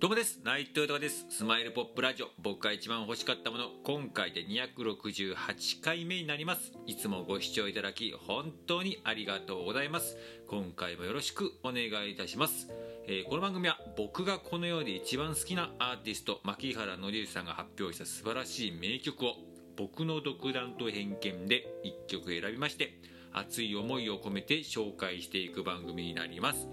どうもです。内藤豊です。スマイルポップラジオ。僕が一番欲しかったもの。今回で268回目になります。いつもご視聴いただき本当にありがとうございます。今回もよろしくお願いいたします。えーこの番組は僕がこの世で一番好きなアーティスト牧原紀之さんが発表した素晴らしい名曲を僕の独断と偏見で1曲選びまして熱い思いを込めて紹介していく番組になります、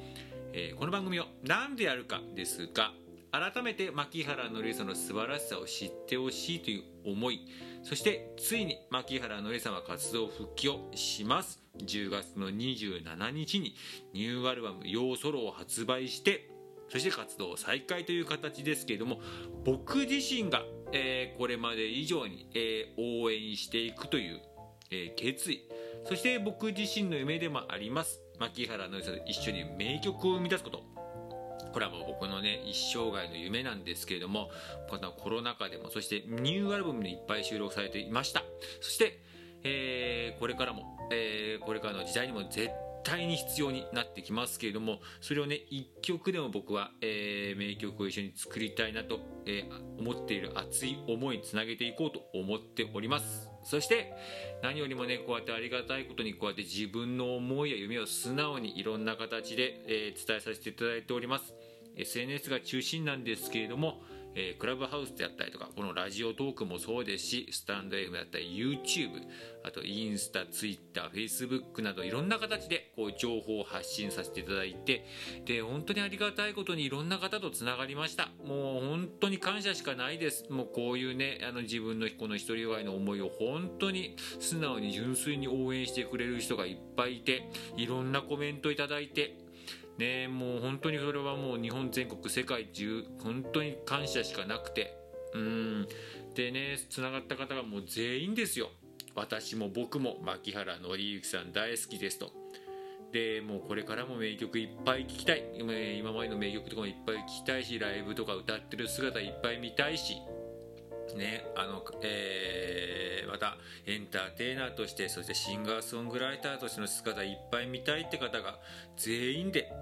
えーこの番組を何でやるかですが改めて牧原紀之さんの素晴らしさを知ってほしいという思いそしてついに牧原紀之さんは活動復帰をします。10月の27日にニューアルバム「ヨーソロ」を発売してそして活動再開という形ですけれども僕自身が、えーこれまで以上に、えー応援していくという、えー決意そして僕自身の夢でもあります。牧原紀之さんと一緒に名曲を生み出すこと。これはもう僕のね一生涯の夢なんですけれどもこのコロナ禍でもそしてニューアルバムにいっぱい収録されていました。そして、えーこれからも、えーこれからの時代にも絶対に必要になってきますけれどもそれをね一曲でも僕は、えー名曲を一緒に作りたいなと、えー思っている熱い思いにつなげていこうと思っております。そして何よりもねこうやってありがたいことにこうやって自分の思いや夢を素直にいろんな形で、え伝えさせていただいております。SNS が中心なんですけれども、えークラブハウスであったりとかこのラジオトークもそうですしスタンド F だったり YouTube あとインスタ TwitterFacebook などいろんな形でこう情報を発信させていただいてで本当にありがたいことにいろんな方とつながりました。もう本当に感謝しかないです。もうこういうねあの自分のこの独りよがいの思いを本当に素直に純粋に応援してくれる人がいっぱいいていろんなコメントいただいてねもう本当にそれはもう日本全国世界中本当に感謝しかなくて。うん。でねつながった方がもう全員ですよ。私も僕も牧原紀之さん大好きですと。でもうこれからも名曲いっぱい聴きたい。今今までの名曲とかもいっぱい聴きたいしライブとか歌ってる姿いっぱい見たいし。ね。あのえーまたエンターテイナーとしてそしてシンガーソングライターとしての姿いっぱい見たいって方が全員で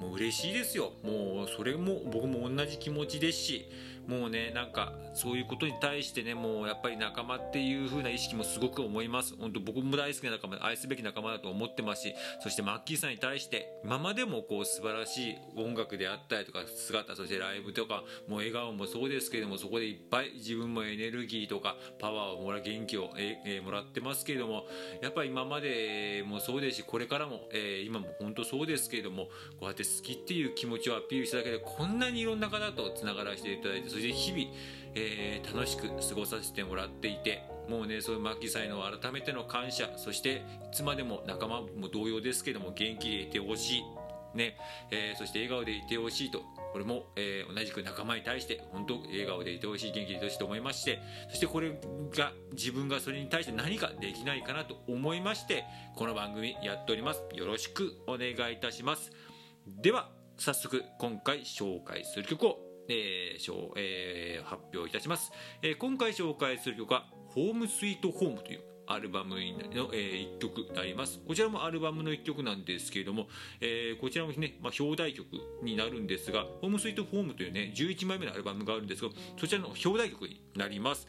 もう嬉しいですよ。もうそれも僕も同じ気持ちですしもうねなんかそういうことに対してねもうやっぱり仲間っていう風な意識もすごく思います。本当僕も大好きな仲間愛すべき仲間だと思ってますしそしてマッキーさんに対して今までもこう素晴らしい音楽であったりとか姿そしてライブとかもう笑顔もそうですけれどもそこでいっぱい自分もエネルギーとかパワーをもらう元気を、ええもらってますけれどもやっぱり今までもそうですしこれからも、え今も本当そうですけれどもこうやって好きっていう気持ちをアピールしただけでこんなにいろんな方とつながらせていただいてそして日々、えー楽しく過ごさせてもらっていてもうねそういうマッキさんへの改めての感謝そしていつまでも仲間も同様ですけども元気でいてほしいね。えーそして笑顔でいてほしいとこれも、えー同じく仲間に対して本当笑顔でいてほしい元気でいてほしいと思いましてそしてこれが自分がそれに対して何かできないかなと思いましてこの番組やっております。よろしくお願いいたします。では早速今回紹介する曲を、えーしょえー発表いたします、えー今回紹介する曲は「ホームスイートホーム」というアルバムの、え1曲になります。こちらもアルバムの1曲なんですけれども、えーこちらもね、まあ、表題曲になるんですが「ホームスイートホーム」というね11枚目のアルバムがあるんですがそちらの表題曲になります。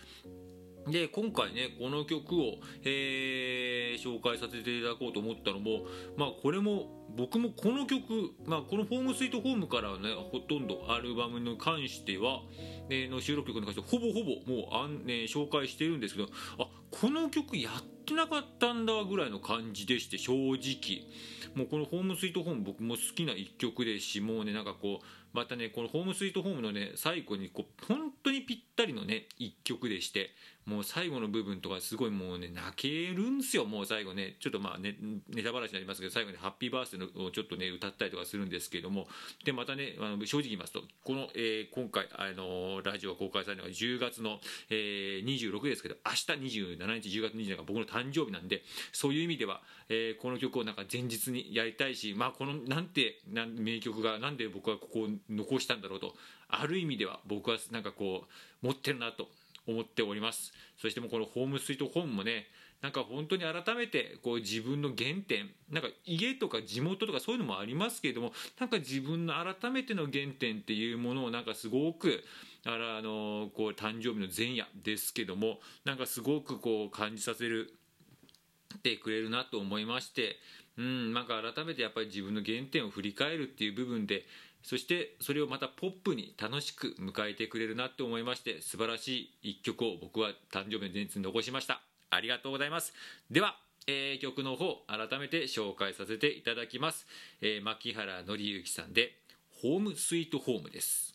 で今回ねこの曲を、えー紹介させていただこうと思ったのもまあこれも僕もこの曲、まあ、この「ホームスイートホーム」からねほとんどアルバムに関しては、えーの収録曲に関してはほぼほぼもうあん、ね、紹介してるんですけどあこの曲やってなかったんだぐらいの感じでして正直。もうこの「ホームスイートホーム」僕も好きな一曲ですしもうねなんかこうまたねこの「ホームスイートホーム」のね最後にこう本当にぴったりのね一曲でしてもう最後の部分とかすごいもうね泣けるんですよ。もう最後ねちょっとまあねネタバラシになりますけど最後に「ハッピーバースデー」をちょっとね歌ったりとかするんですけどもでまたねあの正直言いますとこの、えー今回あのラジオが公開されるのが10月の、えー26ですけど明日27日10月27日が僕の誕生日なんでそういう意味では、えーこの曲をなんか前日にやりたいしまあこのなんてなん名曲がなんで僕はここを残したんだろうと。ある意味では僕はなんかこう持ってるなと思っております。そしてもうこの「ホームスイートホーム」もねなんか本当に改めてこう自分の原点なんか家とか地元とかそういうのもありますけれどもなんか自分の改めての原点っていうものをなんかすごくあらあのこう誕生日の前夜ですけどもなんかすごくこう感じさせるてくれるなと思いましてうんなんか改めてやっぱり自分の原点を振り返るっていう部分でそしてそれをまたポップに楽しく迎えてくれるなって思いまして素晴らしい一曲を僕は誕生日の前日に残しました。ありがとうございます。ではえー、曲の方改めて紹介させていただきます、えー、牧原紀之さんで「ホームスイートホーム」です。